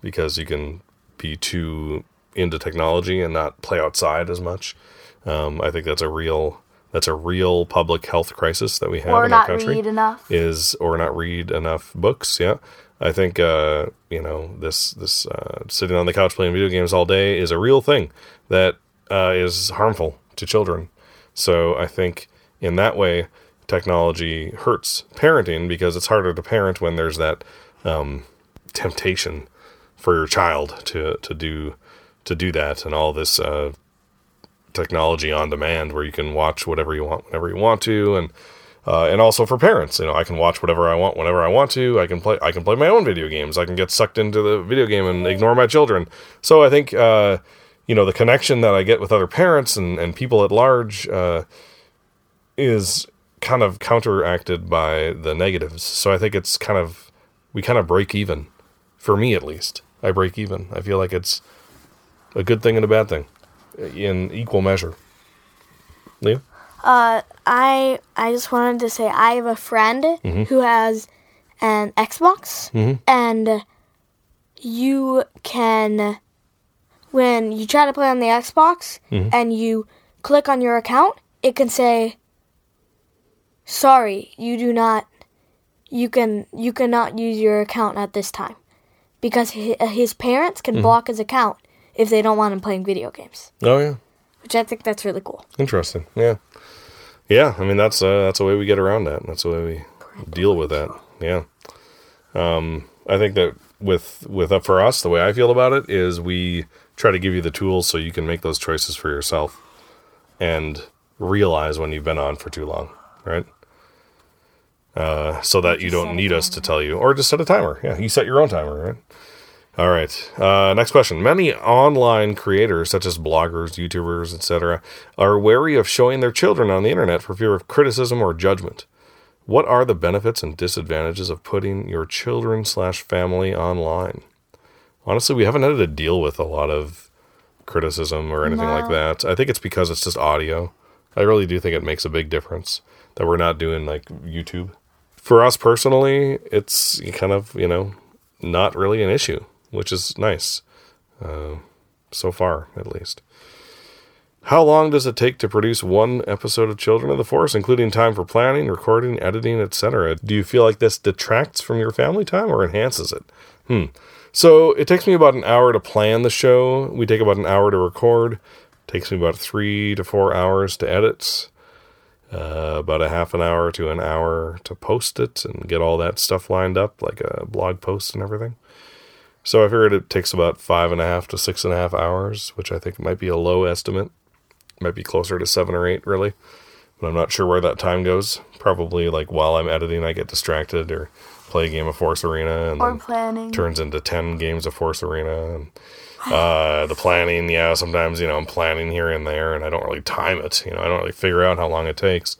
because you can be too into technology and not play outside as much. Um, I think that's a real that's a real public health crisis that we have Or in our not country. read enough. Is or not read enough books. Yeah, I think uh, you know this this uh, sitting on the couch playing video games all day is a real thing that uh, is harmful to children. So I think in that way, technology hurts parenting because it's harder to parent when there's that um, temptation for your child to to do to do that and all this uh, technology on demand where you can watch whatever you want whenever you want to and uh, and also for parents you know I can watch whatever I want whenever I want to. I can play I can play my own video games. I can get sucked into the video game and ignore my children. So I think uh, you know the connection that I get with other parents and, and people at large uh, is kind of counteracted by the negatives. So I think it's kind of we kind of break even. For me at least I break even. I feel like it's a good thing and a bad thing in equal measure. Leo? Uh, I I just wanted to say I have a friend mm-hmm. who has an Xbox, mm-hmm. and you can when you try to play on the Xbox mm-hmm. and you click on your account, it can say, "Sorry, you do not. You can you cannot use your account at this time," because his, his parents can block his account if they don't want him playing video games, Oh yeah, which I think that's really cool. interesting. Yeah, yeah. I mean that's uh, that's the way we get around that. That's the way we deal with that. Yeah. Um, I think that with with uh, for us, the way I feel about it is we try to give you the tools so you can make those choices for yourself and realize when you've been on for too long, right? Uh, so that you don't need us to tell you, or just set a timer. Yeah, you set your own timer, right? All right. Uh, next question. Many online creators, such as bloggers, YouTubers, etc., are wary of showing their children on the internet for fear of criticism or judgment. What are the benefits and disadvantages of putting your children slash family online? Honestly, we haven't had to deal with a lot of criticism or anything like that. I think it's because it's just audio. I really do think it makes a big difference that we're not doing like YouTube. For us personally, it's kind of, you know, not really an issue, which is nice. Uh, so far, at least. How long does it take to produce one episode of Children of the Force, including time for planning, recording, editing, etc.? Do you feel like this detracts from your family time or enhances it? Hmm. So it takes me about an hour to plan the show. We take about an hour to record. takes me about three to four hours to edit. Uh, about a half an hour to an hour to post it and get all that stuff lined up, like a blog post and everything. So I figured it takes about five and a half to six and a half hours, which I think might be a low estimate. Might be closer to seven or eight, really. But I'm not sure where that time goes. Probably like while I'm editing, I get distracted or play a game of Force Arena and Or planning. turns into 10 games of Force Arena. And uh, the planning, yeah, sometimes, you know, I'm planning here and there and I don't really time it. You know, I don't really figure out how long it takes.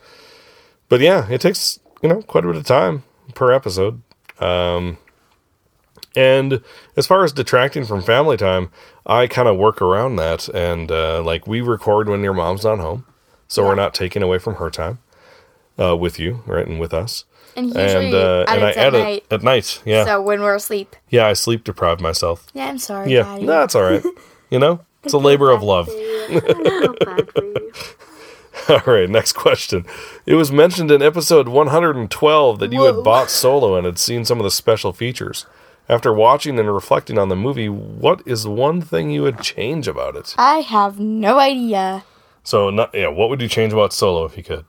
But yeah, it takes, you know, quite a bit of time per episode. Um, and as far as detracting from family time, I kind of work around that. And uh, like we record when your mom's not home. So we're not taking away from her time uh, with you, right? And with us. And usually And, uh, and I at edit night. at night. Yeah. So when we're asleep. yeah, I sleep deprived myself. Yeah, I'm sorry, Yeah, Daddy. no, it's all right. <laughs> You know, it's a labor of love. <laughs> All right, next question. It was mentioned in episode 112 that you had bought Solo and had seen some of the special features. After watching and reflecting on the movie, what is one thing you would change about it? I have no idea. So, not, yeah, what would you change about Solo if you could?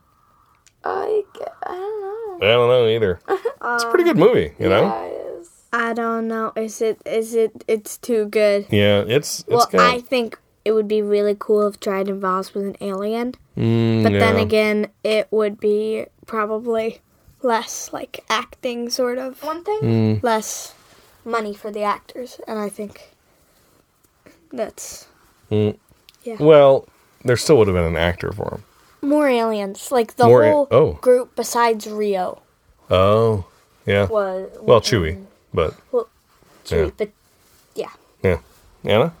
I, I. I don't know either. <laughs> It's a pretty good movie, you know. I don't know. Is it? Is it? It's too good. Yeah, it's it's well, good. I think it would be really cool if Dryden Voss was an alien. Mm, But then again, it would be probably less like acting, sort of. One thing? Mm. Less money for the actors, and I think that's Yeah. well, there still would have been an actor for him. More aliens. Like the More a- whole oh. group besides Rio Oh, yeah. was Well, Chewie, but well, Chewie, Yeah. but yeah. yeah. Anna?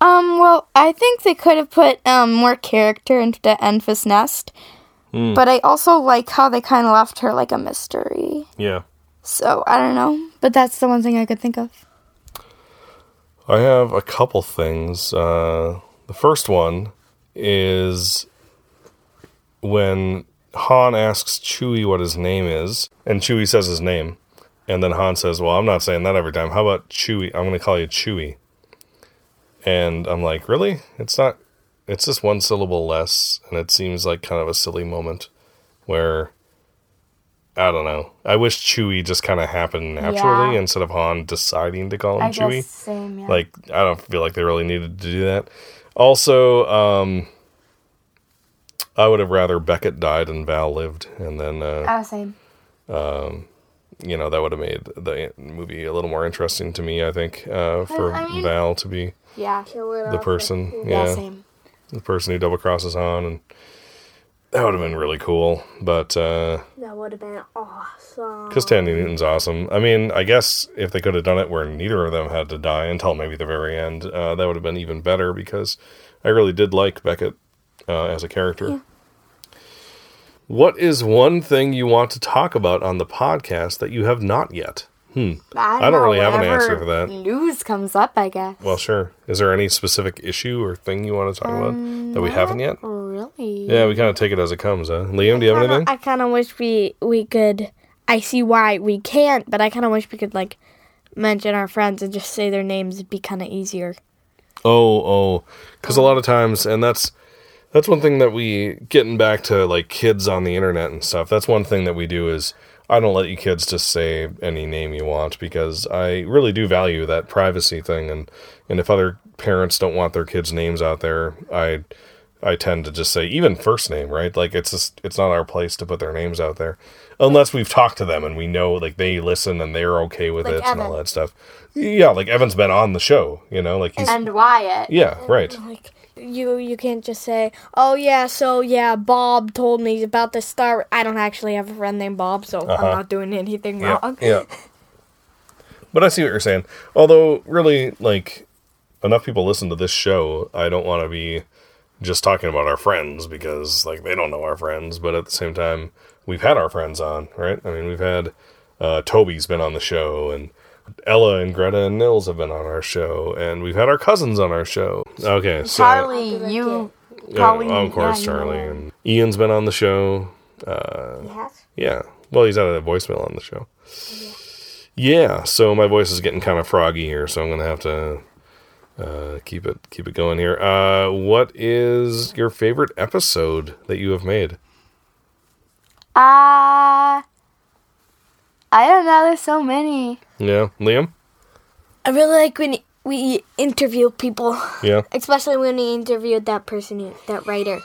Um, well, I think they could have put um more character into the Enfys Nest. Hmm. But I also like how they kind of left her like a mystery. Yeah. So, I don't know. But that's the one thing I could think of. I have a couple things. Uh, the first one is when Han asks Chewie what his name is, and Chewie says his name, and then Han says, "Well, I'm not saying that every time. How about Chewie? I'm going to call you Chewie." And I'm like, "Really? It's not. It's just one syllable less, and it seems like kind of a silly moment where." I don't know. I wish Chewie just kind of happened naturally Yeah. instead of Han deciding to call him I Chewie. guess same. Yeah. Like I don't feel like they really needed to do that. Also, um I would have rather Beckett died and Val lived, and then uh, Ah, same. you know that would have made the movie a little more interesting to me. I think uh, for I mean- Val to be Yeah. the person, Yeah. yeah, Same. the person who double crosses Han, and that would have been really cool. But uh, That would have been awesome. Because Thandie Newton's awesome. I mean, I guess if they could have done it where neither of them had to die until maybe the very end, uh, that would have been even better because I really did like Beckett uh, as a character. What is one thing you want to talk about on the podcast that you have not yet? Hmm. I don't, I don't know, really have an answer for that. News comes up, I guess. Well, sure. Is there any specific issue or thing you want to talk about that we um, haven't yet? really? Yeah, we kind of take it as it comes, huh? Liam, do you have anything? I kind of wish we we could. I see why we can't, but I kind of wish we could like mention our friends and just say their names. It'd be kind of easier. Oh, oh, because a um, lot of times, and that's that's one thing that we getting back to like kids on the internet and stuff. That's one thing that we do is I don't let you kids just say any name you want because I really do value that privacy thing, and and if other parents don't want their kids' names out there, I I tend to just say even first name, right? Like it's just it's not our place to put their names out there unless we've talked to them and we know like they listen and they're okay with Like it and all that stuff. Yeah, like Evan's been on the show, you know, like he's And Wyatt. yeah, right. Like you, you can't just say, "Oh yeah, so yeah, Bob told me about the star." I don't actually have a friend named Bob, so Uh-huh. I'm not doing anything Yeah, wrong. yeah. But I see what you're saying. Although, really, like, enough people listen to this show, I don't want to be just talking about our friends because, like, they don't know our friends. But at the same time, we've had our friends on, right? I mean, we've had uh, Toby's been on the show, and Ella and Greta and Nils have been on our show, and we've had our cousins on our show. Okay, so Charlie, you Yeah, probably. of course, yeah, Charlie know. and Ian's been on the show. Yes. Yeah. Well, he's out of a voicemail on the show. Yeah. So my voice is getting kind of froggy here, so I'm gonna have to uh, keep it keep it going here. Uh, what is your favorite episode that you have made? Uh, I don't know. There's so many. Yeah, Liam. I really like when we interview people, Yeah. especially when we interviewed that person, that writer.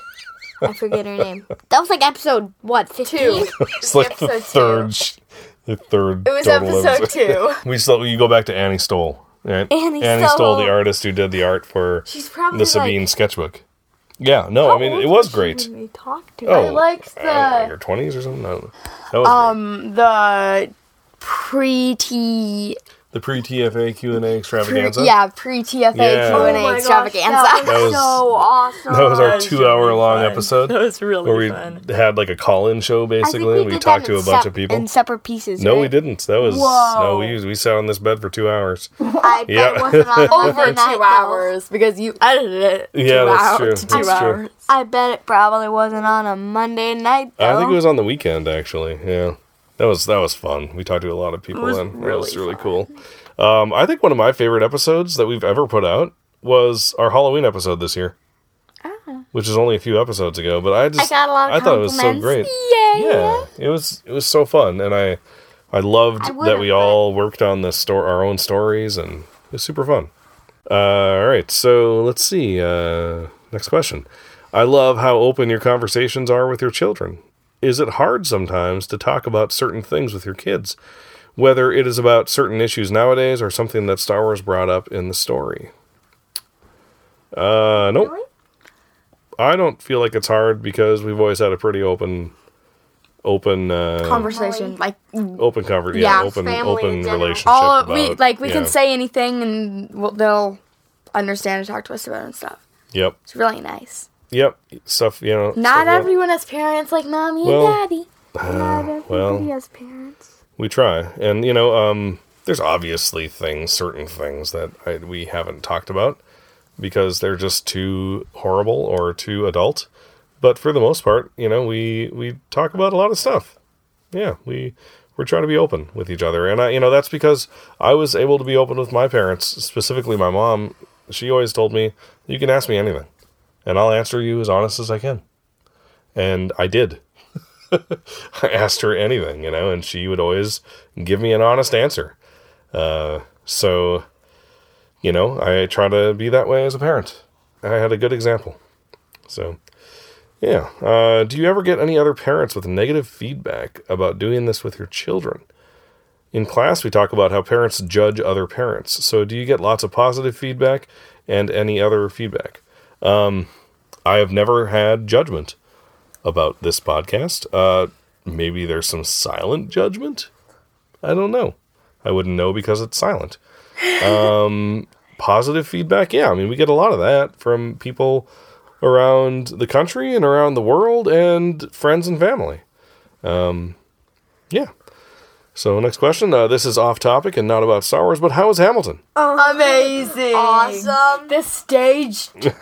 I forget her name. <laughs> That was like episode what fifteen? <laughs> <laughs> It's like the episode third, sh- the third. It was total episode two. we still you go back to Annie Stoll, right? Annie Stoll, Stoll. the artist who did the art for the Sabine sketchbook. Yeah. No, I mean it was great. We talked to Oh. I liked I know, the- like your twenties or something. I. That was great. Um, the pre-T. the pre TFA Q and A extravaganza. Yeah, pre-TFA Yeah. Q and Oh A extravaganza. <laughs> That was- so awesome. that was our That was two hour long fun. episode That was really fun. where we fun. had like a call in show basically. and we talked to a bunch of people. in separate pieces. No, right? we didn't. That was Whoa. no. We we sat on this bed for two hours. <laughs> I bet Yeah. it wasn't on <laughs> Over two hours because you edited it. Yeah, that's hours true. to That's two true. hours. I bet it probably wasn't on a Monday night though. I think it was on the weekend actually. Yeah, that was that was fun. We talked to a lot of people then. that really was really cool. Um, I think one of my favorite episodes that we've ever put out was our Halloween episode this year. Which is only a few episodes ago, but I just got a lot of I thought it was so great. Yeah, it was it was so fun, and I I loved I that we all worked on the store our own stories, and it was super fun. Uh, all right, so let's see. Uh, next question. I love how open your conversations are with your children. Is it hard sometimes to talk about certain things with your kids, whether it is about certain issues nowadays or something that Star Wars brought up in the story? Uh, nope. I don't feel like it's hard because we've always had a pretty open, open, uh, Conversation, like open conver- yeah, Yeah, open, open relationship. all of, we like we yeah. can say anything and we'll, they'll understand and talk to us about it and stuff. Yep, It's really nice. Yep, stuff. You know, Not stuff- everyone has parents like mommy Well, and daddy. <sighs> Uh, well, has parents. we try, and you know, um, there's obviously things, certain things that I, we haven't talked about because they're just too horrible or too adult. But for the most part, you know, we we talk about a lot of stuff. Yeah, we we're trying to be open with each other, and I, you know, that's because I was able to be open with my parents, specifically my mom. She always told me, "You can ask me anything, and I'll answer you as honest as I can," and I did. <laughs> I asked her anything, you know, and she would always give me an honest answer. Uh, so, you know, I try to be that way as a parent. I had a good example. So, yeah. Uh, do you ever get any other parents with negative feedback about doing this with your children? In class, we talk about how parents judge other parents. So, do you get lots of positive feedback and any other feedback? Um, I have never had judgment about this podcast. Uh, maybe there's some silent judgment. I don't know. I wouldn't know because it's silent. Um, <laughs> positive feedback, yeah. I mean, we get a lot of that from people around the country and around the world and friends and family. Um, yeah. So, next question. Uh, this is off topic and not about Star Wars, but how was Hamilton? Amazing. Awesome. The stage turned <laughs>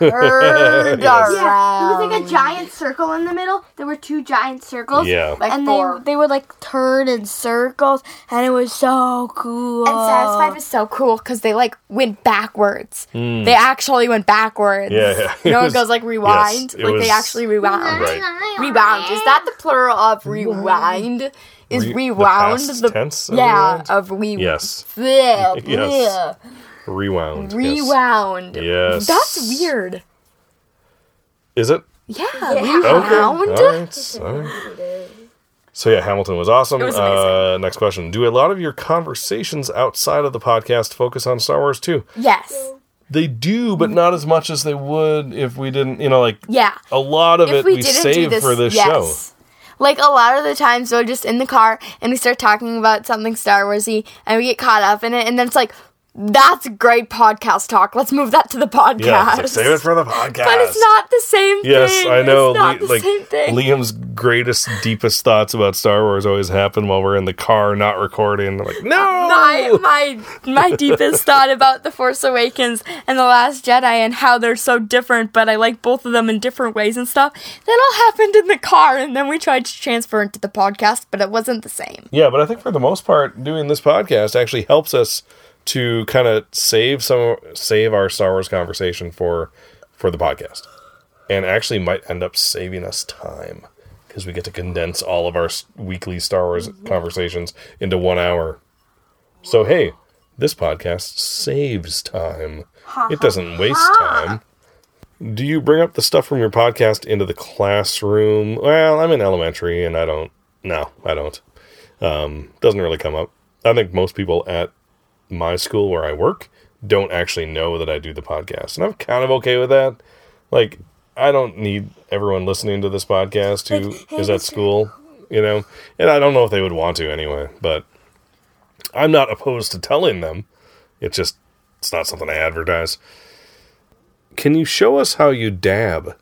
Yeah, around. it was like a giant circle in the middle. There were two giant circles. Yeah. Like and four. they they would like turn in circles, and it was so cool. And Satisfied was so cool because they like went backwards. They actually went backwards. Yeah, yeah. You know, It it, goes like rewind. yes, like was- they actually rewound. Right. Rewound. Is that the plural of rewind? Is Re- the rewound past tense of yeah rewind? of we Yes. <laughs> Yeah, <laughs> Yes. yeah. Rewound. yes. rewound. Yes. That's weird. Is it? Yeah, Okay. rewound. All right. <laughs> All right. So yeah, Hamilton was awesome. was uh, next question: Do a lot of your conversations outside of the podcast focus on Star Wars too? Yes. They do, but not as much as they would if we didn't. You know, like Yeah. a lot of if it we, we, save this for this yes. show. Like a lot of the times we're just in the car and we start talking about something Star Warsy and we get caught up in it and then it's like that's great podcast talk. Let's move that to the podcast. Yeah, like, save it for the podcast. But it's not the same Yes, thing. I know. It's not Le- the like same thing. Liam's greatest, deepest thoughts about Star Wars always happen while we're in the car, not recording. Like, no, my my my deepest <laughs> thought about the Force Awakens and the Last Jedi and how they're so different, but I like both of them in different ways and stuff. That all happened in the car, and then we tried to transfer into the podcast, but it wasn't the same. Yeah, but I think for the most part, doing this podcast actually helps us to kind of save some save our Star Wars conversation for for the podcast, and actually might end up saving us time because we get to condense all of our weekly Star Wars conversations into one hour. So hey, this podcast saves time. It doesn't waste time. Do you bring up the stuff from your podcast into the classroom? Well, I'm in elementary and I don't. No, I don't. Um, doesn't really come up. I think most people at my school where I work don't actually know that I do the podcast, and I'm kind of okay with that. Like, I don't need everyone listening to this podcast who is at school, you know, and I don't know if they would want to anyway. But I'm not opposed to telling them. It's just it's not something I advertise. Can you show us how you dab?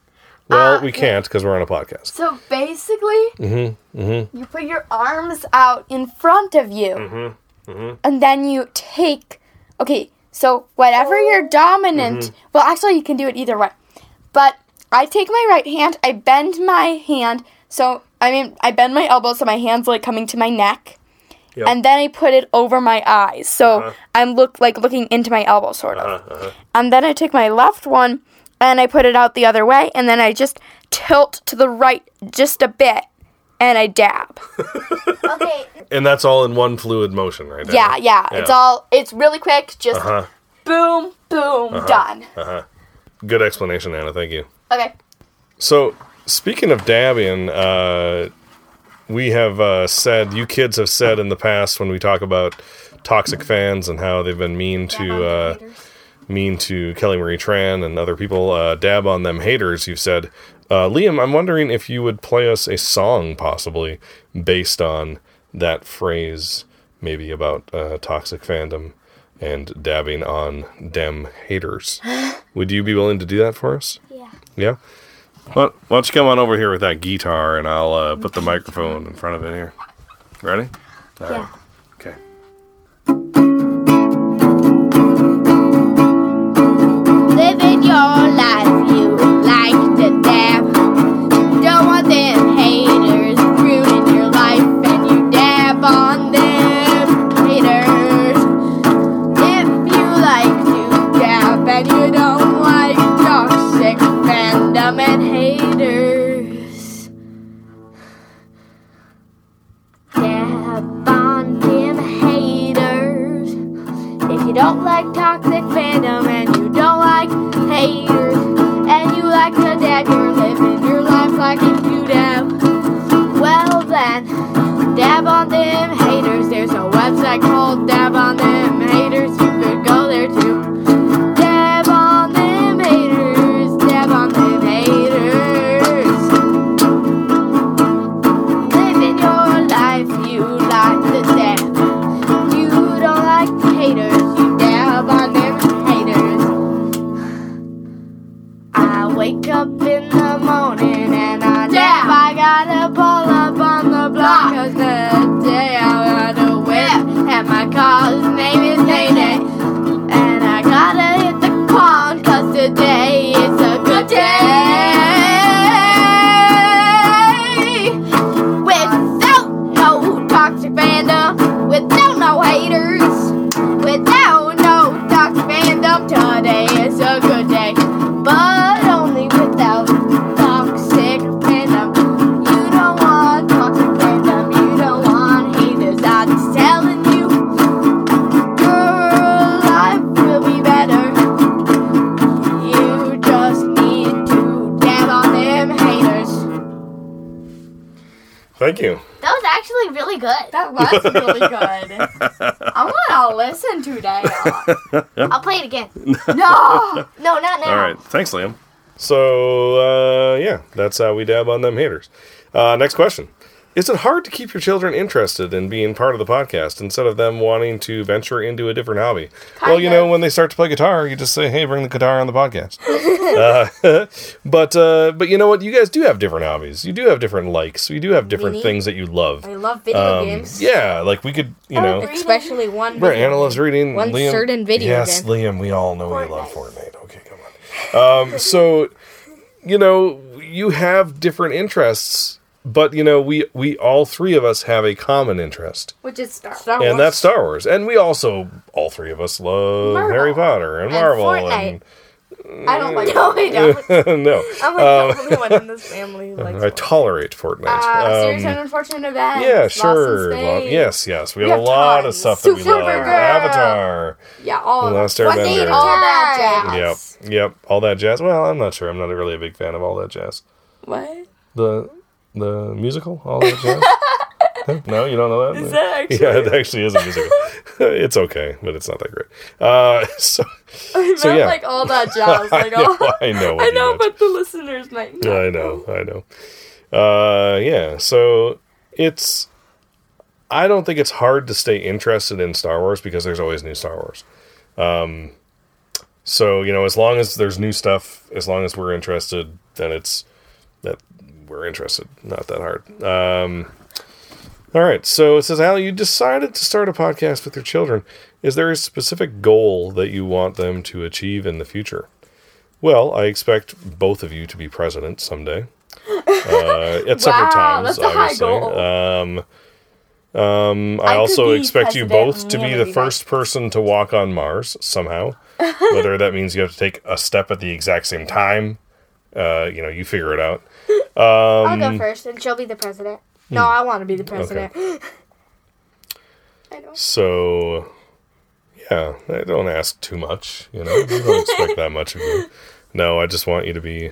Well, we can't because we're on a podcast. So basically, Mm-hmm, you put your arms out in front of you, Mm-hmm, and then you take. Okay, so whatever your dominant. Mm-hmm. Well, actually, you can do it either way. But I take my right hand, I bend my hand, so I mean, I bend my elbow so my hand's like coming to my neck. Yep. And then I put it over my eyes, so I'm look like looking into my elbow, sort of. Uh-huh, And then I take my left one and I put it out the other way, and then I just tilt to the right just a bit, and I dab. Okay, <laughs> And that's all in one fluid motion, right? Yeah, yeah. It's all. It's really quick. Just Uh-huh. boom, boom, done. Uh-huh. Good explanation, Anna. Thank you. Okay. So, speaking of dabbing, uh, we have uh, said, you kids have said in the past when we talk about toxic fans and how they've been mean to uh, mean to Kelly Marie Tran and other people, uh, dab on them haters. You've said, uh, Liam, I'm wondering if you would play us a song possibly based on that phrase, maybe about uh, toxic fandom and dabbing on dem haters. <gasps> would you be willing to do that for us? Yeah. Yeah? Well, why don't you come on over here with that guitar and I'll uh, put the microphone in front of it here. Ready? All yeah. Right. Okay. Living your life. <laughs> That was really good. I want to listen to that. I'll play it again. <laughs> No. No, not now. All right. Thanks, Liam. So, uh, yeah, that's how we dab on them haters. Uh, next question. Is it hard to keep your children interested in being part of the podcast instead of them wanting to venture into a different hobby? well, you know, when they start to play guitar, you just say, "Hey, bring the guitar on the podcast." <laughs> uh, <laughs> but uh, but you know what? You guys do have different hobbies. You do have different likes. You do have different Mini. things that you love. I love video Um, games. yeah, like we could, you know. Especially one. Right, video Anna loves reading. One Liam, certain video yes, game. Liam, we all know you love Fortnite. Okay, come on. Um, so, you know, you have different interests, but you know, we we all three of us have a common interest, Which is Star Wars. And that's Star Wars. And we also, all three of us, love Marvel. Harry Potter and, And Marvel. Fortnite. I don't like <laughs> No, I don't. <laughs> no. I'm like the only one in this family who likes <laughs> I tolerate Fortnite. Uh, Series Um, of Unfortunate Events. yeah, Lost in sure. Well, yes, yes. We We have a have lot of tons. stuff that we love. Supergirl. Avatar. Yeah, all of Last Airbender. day, all that Yep, yep, all that jazz. Well, I'm not sure. I'm not really a big fan of all that jazz. What? The the musical, all that jazz. <laughs> No, you don't know that. Is that actually? Yeah, it actually is a musical. <laughs> it's okay, but it's not that great. Uh, <laughs> so I So, yeah. like all that jazz. Like I know. I know I know, but the listeners might not. I know, I know. Uh, yeah, so it's. I don't think it's hard to stay interested in Star Wars because there's always new Star Wars. Um, so you know, as long as there's new stuff, as long as we're interested, then it's that we're interested. Not that hard. Um, all right. So it says, Al, you decided to start a podcast with your children. Is there a specific goal that you want them to achieve in the future? Well, I expect both of you to be president someday. Uh, at separate Wow, times, that's a high obviously. Um, um, I, I also expect you both to be the first person to walk on Mars somehow. <laughs> Whether that means you have to take a step at the exact same time, uh, you know, you figure it out. I'll Um, go first, and she'll be the president. Hmm. No, I want to be the president. <laughs> I know. So, yeah, I don't ask too much. You know, I don't expect that much of you. <laughs> No, I just want you to be,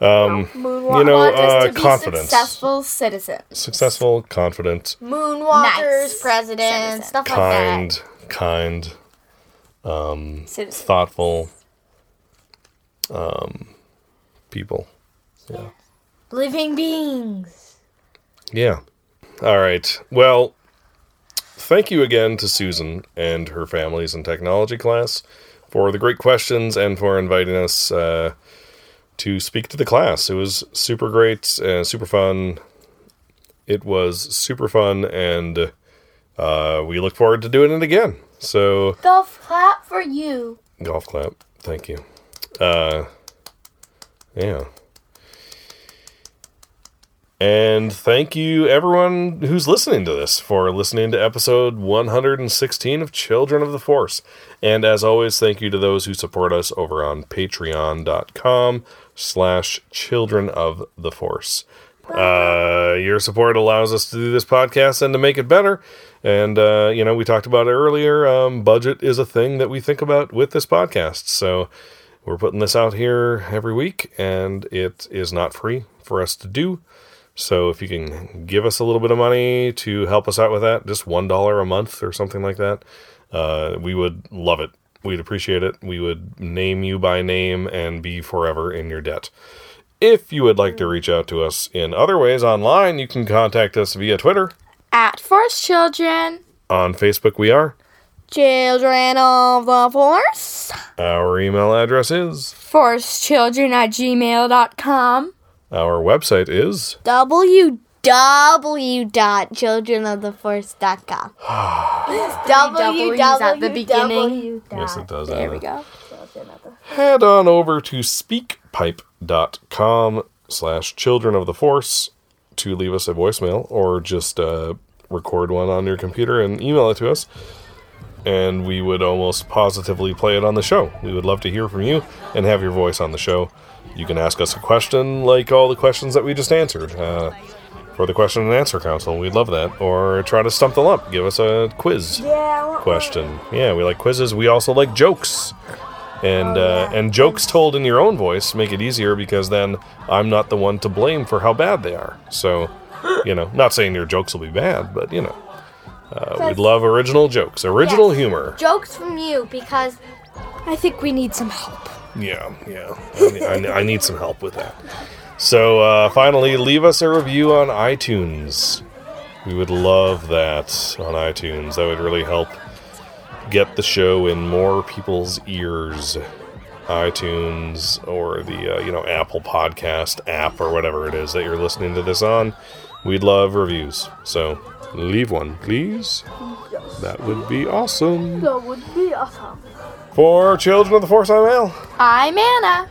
um, Moonwalk. you know, want us uh, to be confidence, Successful citizens. successful, confident, Moonwalkers, Nice. president, Citizen. stuff like that. kind, kind, Citizens. thoughtful, um, people. That. Living beings. Yeah. All right. Well, thank you again to Susan and her families in technology class for the great questions and for inviting us uh, to speak to the class. It was super great and super fun. It was super fun, and uh, we look forward to doing it again. So, Golf clap for you. golf clap. Thank you. Uh, yeah. And thank you, everyone who's listening to this, for listening to episode 116 of Children of the Force. And as always, thank you to those who support us over on patreon.com slash children of the force. Uh, your support allows us to do this podcast and to make it better. And, uh, you know, we talked about it earlier. Um, budget is a thing that we think about with this podcast. So we're putting this out here every week, and it is not free for us to do. So if you can give us a little bit of money to help us out with that, just $1 a month or something like that, uh, we would love it. We'd appreciate it. We would name you by name and be forever in your debt. If you would like to reach out to us in other ways online, you can contact us via Twitter. At Force Children. On Facebook, we are. Children of the Force. Our email address is. ForceChildren at gmail.com. Our website is. www.childrenoftheforce.com. W's at the beginning. <sighs> Yes, it does. There Anna. we go. head on over to speakpipe.com slash children of the force to leave us a voicemail or just uh, record one on your computer and email it to us and we would almost positively play it on the show. We would love to hear from you and have your voice on the show. You can ask us a question like all the questions that we just answered. Uh, for the question and answer council we'd love that. Or try to stump them up. Give us a quiz question. Yeah we like quizzes. We also like jokes. And uh, and jokes told in your own voice make it easier because then I'm not the one to blame for how bad they are. So, you know, not saying your jokes will be bad, but you know, uh, we'd love original jokes, original Yes. humor. Jokes from you because I think we need some help. Yeah, yeah, I, ne- I, I need some help with that. So, uh, finally, leave us a review on iTunes. We would love that on iTunes. That would really help get the show in more people's ears. iTunes or the uh, you know Apple Podcast app or whatever it is that you're listening to this on. We'd love reviews. So leave one, please. That would be awesome. that would be awesome. For Children of the Force, I'm Al. I'm Anna.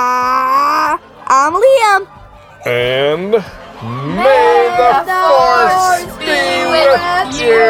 Ah, I'm Liam. And may the Force be with you.